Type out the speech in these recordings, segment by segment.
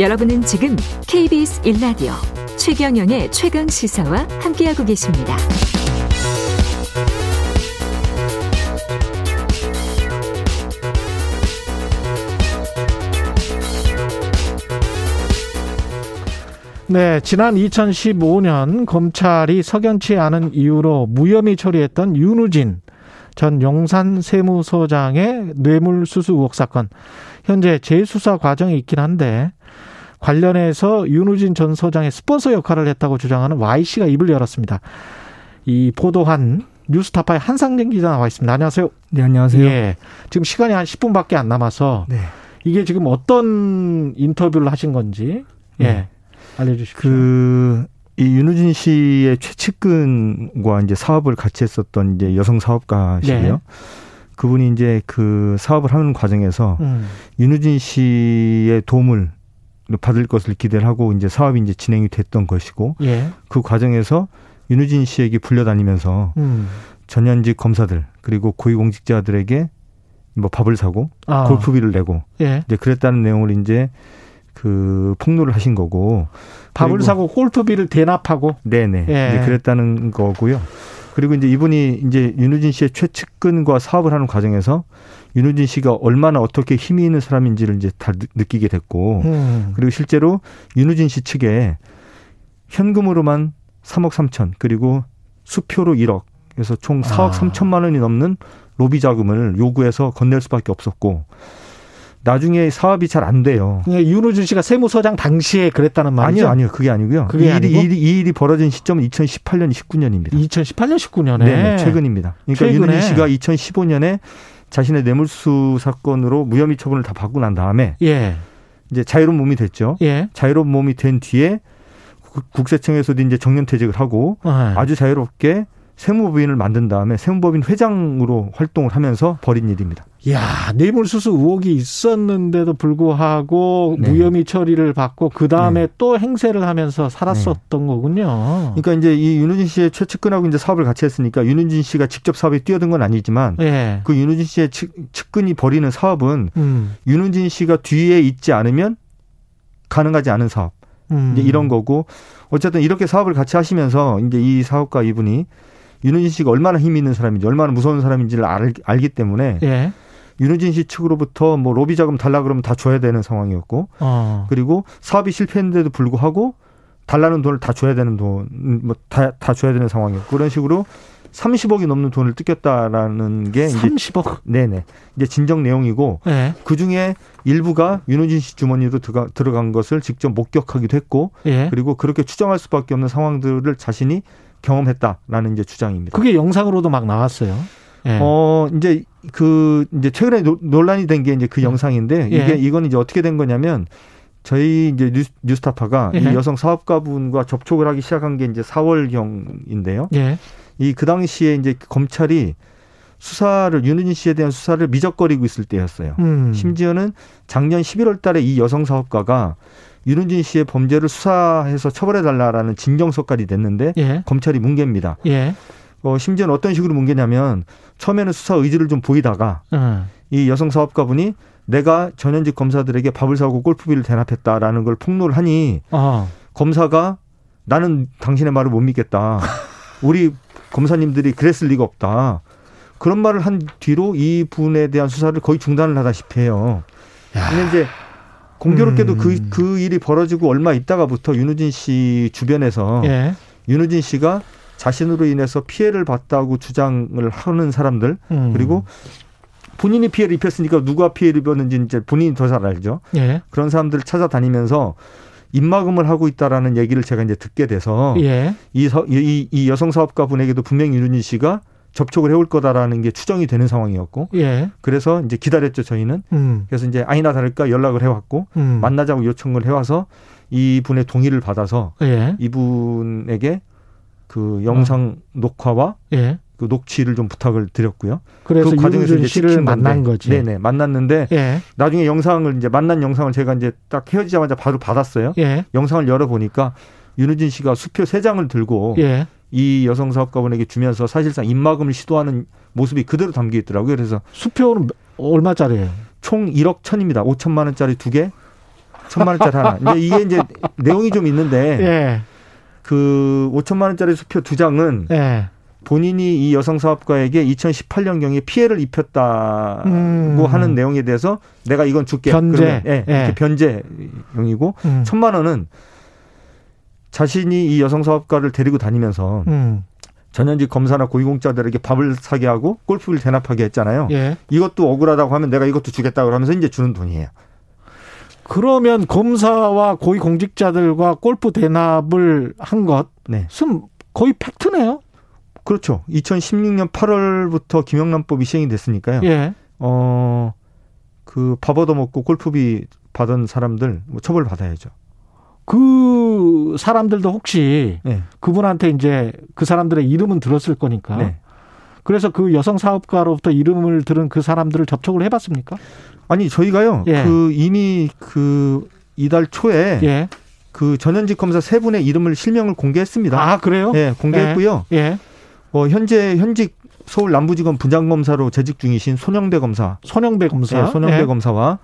여러분은 지금 KBS 1라디오 최경영의 최강 시사와 함께하고 계십니다. 네, 지난 2015년 검찰이 석연치 않은 이유로 무혐의 처리했던 윤우진 전 용산 세무서장의 뇌물수수 의혹 사건. 현재 재수사 과정이 있긴 한데 관련해서 윤우진 전 소장의 스폰서 역할을 했다고 주장하는 Y씨가 입을 열었습니다. 이 보도한 뉴스타파의 한상진 기자 나와 있습니다. 안녕하세요. 네, 안녕하세요. 예. 지금 시간이 한 10분밖에 안 남아서 네. 이게 지금 어떤 인터뷰를 하신 건지 예. 네. 알려 주십시오. 그, 이 윤우진 씨의 최측근과 이제 사업을 같이 했었던 이제 여성 사업가시고요. 네. 그분이 이제 그 사업을 하는 과정에서 음. 윤우진 씨의 도움을 받을 것을 기대를 하고 이제 사업이 이제 진행이 됐던 것이고 예. 그 과정에서 윤우진 씨에게 불려다니면서 음. 전현직 검사들 그리고 고위공직자들에게 뭐 밥을 사고 아. 골프비를 내고 예. 이제 그랬다는 내용을 이제 그 폭로를 하신 거고 밥을 사고 골프비를 대납하고 네네 예. 이제 그랬다는 거고요. 그리고 이제 이분이 이제 윤우진 씨의 최측근과 사업을 하는 과정에서 윤우진 씨가 얼마나 어떻게 힘이 있는 사람인지를 이제 다 느- 느끼게 됐고 음. 그리고 실제로 윤우진 씨 측에 현금으로만 3억 3천 그리고 수표로 1억 그래서 총 4억 아. 3천만 원이 넘는 로비 자금을 요구해서 건넬 수밖에 없었고 나중에 사업이 잘 안 돼요. 그러니까 윤우준 씨가 세무서장 당시에 그랬다는 말이죠. 아니요, 아니요. 그게 아니고요. 그게 이 일이, 아니고? 이 일이, 이 일이 벌어진 시점은 2018년, 19년입니다. 2018년, 19년에 네, 최근입니다. 그러니까. 윤우진 씨가 2015년에 자신의 뇌물수 사건으로 무혐의 처분을 다 받고 난 다음에 예, 이제 자유로운 몸이 됐죠. 예, 자유로운 몸이 된 뒤에 국- 국세청에서도 이제 정년 퇴직을 하고 어. 아주 자유롭게 세무법인을 만든 다음에 세무법인 회장으로 활동을 하면서 벌인 일입니다. 야 뇌물수수 의혹이 있었는데도 불구하고 네. 무혐의 처리를 받고 그 다음에 네. 또 행세를 하면서 살았었던 거군요. 그러니까 이제 이 윤우진 씨의 최측근하고 이제 사업을 같이 했으니까 윤우진 씨가 직접 사업에 뛰어든 건 아니지만 예, 그 윤우진 씨의 측, 측근이 벌이는 사업은 음, 윤우진 씨가 뒤에 있지 않으면 가능하지 않은 사업. 음. 이제 이런 거고 어쨌든 이렇게 사업을 같이 하시면서 이제 이 사업가 이분이 윤우진 씨가 얼마나 힘 있는 사람인지 얼마나 무서운 사람인지를 알, 알기 때문에 예, 윤우진 씨 측으로부터 뭐 로비 자금 달라 그러면 다 줘야 되는 상황이었고 어, 그리고 사업이 실패했는데도 불구하고 달라는 돈을 다 줘야 되는 돈, 뭐 다 다 줘야 되는 상황이었고 그런 식으로 30억이 넘는 돈을 뜯겼다라는 게 이제 30억. 네네 이제 진정 내용이고 예, 그 중에 일부가 윤우진 씨 주머니로 들어가, 들어간 것을 직접 목격하기도 했고 예. 그리고 그렇게 추정할 수밖에 없는 상황들을 자신이 경험했다라는 이제 주장입니다. 그게 영상으로도 막 나왔어요. 예. 어 이제 그 이제 최근에 노- 논란이 된 게 이제 그 영상인데 예. 이게 이건 이제 어떻게 된 거냐면 저희 이제 뉴스, 뉴스타파가 예. 이 여성 사업가분과 접촉을 하기 시작한 게 이제 4월경인데요. 예, 이그 당시에 이제 검찰이 수사를 윤은진 씨에 대한 수사를 미적거리고 있을 때였어요. 음. 심지어는 작년 11월 달에 이 여성 사업가가 윤은진 씨의 범죄를 수사해서 처벌해 달라라는 진정서까지 냈는데 예, 검찰이 뭉갭니다. 예, 어, 심지어는 어떤 식으로 뭉개냐면 처음에는 수사 의지를 좀 보이다가 어, 이 여성 사업가분이 내가 전현직 검사들에게 밥을 사고 골프비를 대납했다라는 걸 폭로를 하니 어, 검사가 나는 당신의 말을 못 믿겠다. 우리 검사님들이 그랬을 리가 없다. 그런 말을 한 뒤로 이 분에 대한 수사를 거의 중단을 하다시피 해요. 근데 이제 공교롭게도 음. 그, 그 일이 벌어지고 얼마 있다가부터 윤우진 씨 주변에서 예, 윤우진 씨가 자신으로 인해서 피해를 봤다고 주장을 하는 사람들 음. 그리고 본인이 피해를 입혔으니까 누가 피해를 입었는지 이제 본인이 더 잘 알죠. 예, 그런 사람들을 찾아다니면서 입막음을 하고 있다라는 얘기를 제가 이제 듣게 돼서 예, 이, 서- 이, 이 여성 사업가 분에게도 분명히 윤우진 씨가 접촉을 해올 거다라는 게 추정이 되는 상황이었고 예, 그래서 이제 기다렸죠 저희는 음, 그래서 이제 아니나 다를까 연락을 해왔고 음. 만나자고 요청을 해와서 이 분의 동의를 받아서 예, 이분에게 그 영상 녹화와 예. 그 녹취를 좀 부탁을 드렸고요. 그래서 그 과정에서 이제 씨를. 만난 거지. 네네 만났는데 예, 나중에 영상을 이제 만난 영상을 제가 이제 딱 헤어지자마자 바로 받았어요. 예, 영상을 열어 보니까 윤우진 씨가 수표 세 장을 들고 예. 이 여성 사업가분에게 주면서 사실상 입막음을 시도하는 모습이 그대로 담겨 있더라고요. 그래서 수표는 얼마짜리예요? 총 1억 천입니다. 5천만 원짜리 두 개, 천만 원짜리 하나. 이제 이게 이제 내용이 좀 있는데 예. 그 5천만 원짜리 수표 두 장은 예. 본인이 이 여성 사업가에게 2018년경에 피해를 입혔다고 음. 하는 내용에 대해서 내가 이건 줄게. 변제. 예, 예. 이렇게 변제용이고 음. 천만 원은 자신이 이 여성 사업가를 데리고 다니면서 음. 전현직 검사나 고위공자들에게 밥을 사게 하고 골프를 대납하게 했잖아요. 예. 이것도 억울하다고 하면 내가 이것도 주겠다 그러면서 이제 주는 돈이에요. 그러면 검사와 고위공직자들과 골프 대납을 한 것은 네. 거의 팩트네요. 그렇죠. 2016년 8월부터 김영란법이 시행이 됐으니까요. 예. 어, 그 밥 얻어먹고 골프비 받은 사람들 뭐 처벌 받아야죠. 그 사람들도 혹시 네. 그분한테 이제 그 사람들의 이름은 들었을 거니까. 네. 그래서 그 여성 사업가로부터 이름을 들은 그 사람들을 접촉을 해봤습니까? 아니 저희가요. 예. 그 이미 그 이달 초에 예. 그 전현직 검사 세 분의 이름을 실명을 공개했습니다. 아 그래요? 예, 공개했고요. 예. 예. 어, 현재 현직 서울 남부지검 분장검사로 재직 중이신 손영배 검사. 손영배 검사. 네, 손영배 예. 검사와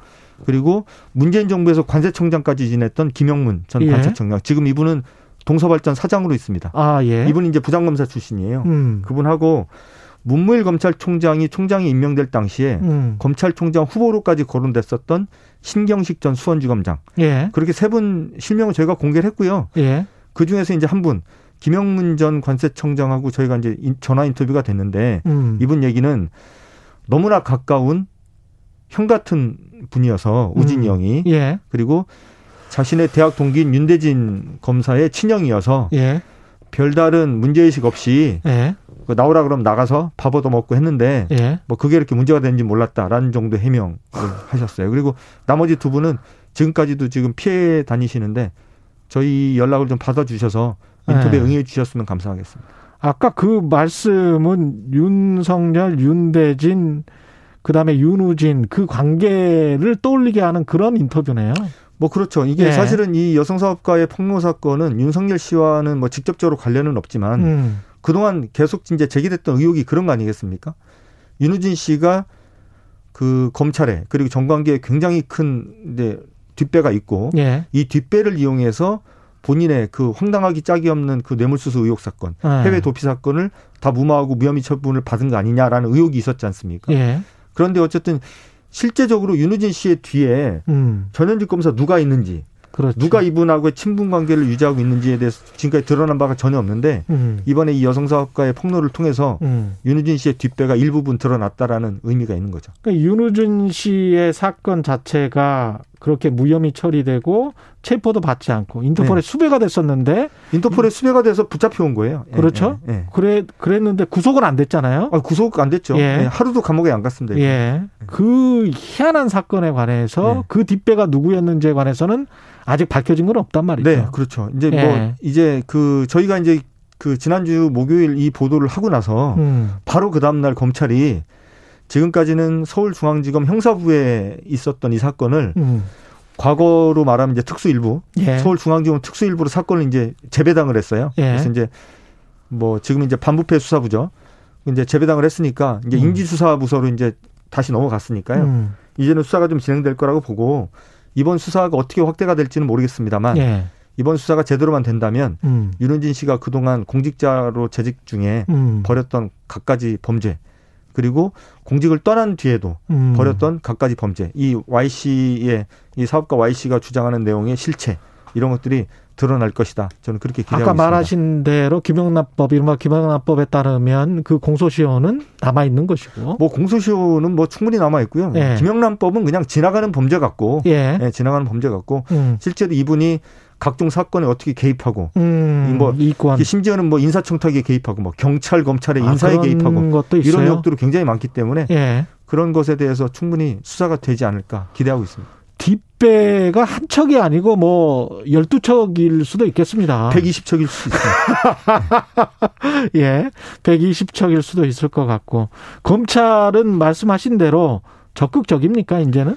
그리고 문재인 정부에서 관세청장까지 지냈던 김영문 전 예. 관세청장. 지금 이분은 동서발전 사장으로 있습니다. 아, 예. 이분이 이제 부장검사 출신이에요. 음. 그분하고 문무일 검찰총장이 총장이 임명될 당시에 음. 검찰총장 후보로까지 거론됐었던 신경식 전 수원지검장. 예. 그렇게 세 분 실명을 저희가 공개를 했고요. 예. 그 중에서 이제 한 분, 김영문 전 관세청장하고 저희가 이제 전화 인터뷰가 됐는데 음. 이분 얘기는 너무나 가까운 형 같은 분이어서 우진이 음. 형이 예. 그리고 자신의 대학 동기인 윤대진 검사의 친형이어서 예. 별다른 문제의식 없이 예. 그 나오라 그러면 나가서 밥 얻어 먹고 했는데 예. 뭐 그게 이렇게 문제가 되는지 몰랐다라는 정도 해명을 하셨어요. 그리고 나머지 두 분은 지금까지도 지금 피해 다니시는데 저희 연락을 좀 받아주셔서 인터뷰에 예. 응해 주셨으면 감사하겠습니다. 아까 그 말씀은 윤석열, 윤대진 그다음에 윤우진 그 관계를 떠올리게 하는 그런 인터뷰네요. 뭐 그렇죠. 이게 네. 사실은 이 여성 사업가의 폭로 사건은 윤석열 씨와는 뭐 직접적으로 관련은 없지만 음. 그동안 계속 이제 제기됐던 의혹이 그런 거 아니겠습니까? 윤우진 씨가 그 검찰에 그리고 정관계에 굉장히 큰 이제 뒷배가 있고 예. 이 뒷배를 이용해서 본인의 그 황당하기 짝이 없는 그 뇌물수수 의혹 사건, 예. 해외 도피 사건을 다 무마하고 무혐의 처분을 받은 거 아니냐라는 의혹이 있었지 않습니까? 예. 그런데 어쨌든 실제적으로 윤우진 씨의 뒤에 음. 전현직 검사 누가 있는지 그렇죠. 누가 이분하고의 친분 관계를 유지하고 있는지에 대해서 지금까지 드러난 바가 전혀 없는데 음. 이번에 이 여성 사업가의 폭로를 통해서 음. 윤우진 씨의 뒷배가 일부분 드러났다라는 의미가 있는 거죠. 그러니까 윤우진 씨의 사건 자체가 그렇게 무혐의 처리되고 체포도 받지 않고 인터폴에 네. 수배가 됐었는데 인터폴에 수배가 돼서 붙잡혀 온 거예요. 예, 그렇죠. 예, 예. 그래 그랬는데 구속은 안 됐잖아요. 아, 구속 안 됐죠. 예. 예 하루도 감옥에 안 갔습니다. 예. 예. 그 희한한 사건에 관해서 네. 그 뒷배가 누구였는지에 관해서는 아직 밝혀진 건 없단 말이죠. 네, 그렇죠. 이제 뭐 이제 그 저희가 이제 그 지난주 목요일 이 보도를 하고 나서 음. 바로 그 다음 날 검찰이 지금까지는 서울중앙지검 형사부에 있었던 이 사건을 음. 과거로 말하면 이제 특수일부 예. 서울중앙지검 특수일부로 사건을 이제 재배당을 했어요. 예. 그래서 이제 뭐 지금 이제 반부패 수사부죠. 이제 재배당을 했으니까 이제 음. 인지수사부서로 이제 다시 넘어갔으니까요. 음. 이제는 수사가 좀 진행될 거라고 보고 이번 수사가 어떻게 확대가 될지는 모르겠습니다만 예. 이번 수사가 제대로만 된다면 음. 윤은진 씨가 그동안 공직자로 재직 중에 음. 벌였던 갖가지 범죄 그리고 공직을 떠난 뒤에도 음. 벌였던 갖가지 범죄, 이 Y 씨의 이 사업가 Y 씨가 주장하는 내용의 실체 이런 것들이 드러날 것이다. 저는 그렇게 기대하고 아까 있습니다. 말하신 대로 김영란법 이른바 김영란법에 따르면 그 공소시효는 남아 있는 것이고. 뭐 공소시효는 뭐 충분히 남아 있고요. 예. 김영란법은 그냥 지나가는 범죄 같고, 예. 예 지나가는 범죄 같고, 음. 실제로 이분이 각종 사건에 어떻게 개입하고 음, 뭐 이권. 심지어는 뭐 인사청탁에 개입하고 뭐 경찰 검찰의 아, 인사에 개입하고 이런 의혹들이 굉장히 많기 때문에 예. 그런 것에 대해서 충분히 수사가 되지 않을까 기대하고 있습니다. 뒷배가 한 척이 아니고 뭐 12척일 수도 있겠습니다. 120척일 수도 있어요. 예. 120척일 수도 있을 것 같고. 검찰은 말씀하신 대로 적극적입니까, 이제는?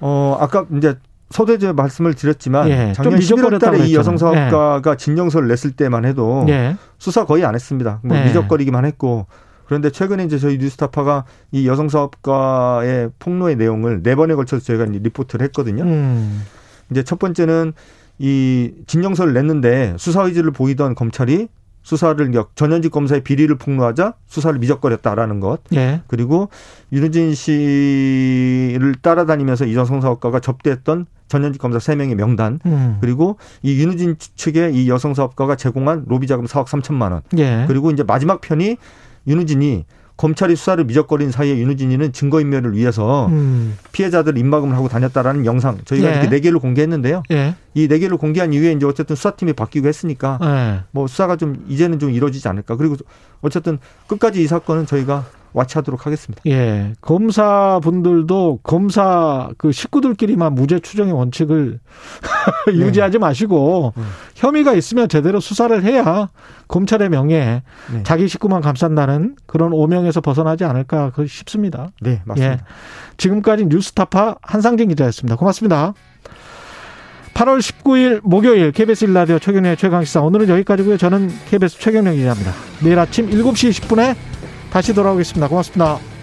어, 아까 이제 서대제 말씀을 드렸지만 예, 작년 11월 달에 이 여성 사업가가 예. 진정서를 냈을 때만 해도 예. 수사 거의 안 했습니다. 뭐 예. 미적거리기만 했고 그런데 최근에 이제 저희 뉴스타파가 이 여성 사업가의 폭로의 내용을 네 번에 걸쳐서 저희가 리포트를 했거든요. 음. 이제 첫 번째는 이 진정서를 냈는데 수사 의지를 보이던 검찰이 수사를 전현직 검사의 비리를 폭로하자 수사를 미적거렸다라는 것. 예. 그리고 윤우진 씨를 따라다니면서 이정성 사업가가 접대했던 전현직 검사 3명의 명단. 음. 그리고 이 윤우진 측에 이 여성 사업가가 제공한 로비 자금 4억 3천만 원. 예. 그리고 이제 마지막 편이 윤우진이 검찰이 수사를 미적거린 사이에 윤우진이는 증거인멸을 위해서 음. 피해자들 입막음을 하고 다녔다라는 영상 저희가 예. 이렇게 네 개를 공개했는데요. 예. 이네 개를 공개한 이후에 이제 어쨌든 수사팀이 바뀌고 했으니까 예. 뭐 수사가 좀 이제는 좀 이루어지지 않을까. 그리고 어쨌든 끝까지 이 사건은 저희가 와치하도록 하겠습니다. 예. 검사분들도 검사 그 식구들끼리만 무죄 추정의 원칙을 유지하지 마시고 네. 혐의가 있으면 제대로 수사를 해야 검찰의 명예에 네. 자기 식구만 감싼다는 그런 오명에서 벗어나지 않을까 그 싶습니다. 네, 맞습니다. 예. 지금까지 뉴스타파 한상진 기자였습니다. 고맙습니다. 8월 19일 목요일 KBS 1라디오 최경련의 최강시사 오늘은 여기까지고요. 저는 KBS 최경련 기자입니다. 내일 아침 7시 20분에 다시 돌아오겠습니다. 고맙습니다.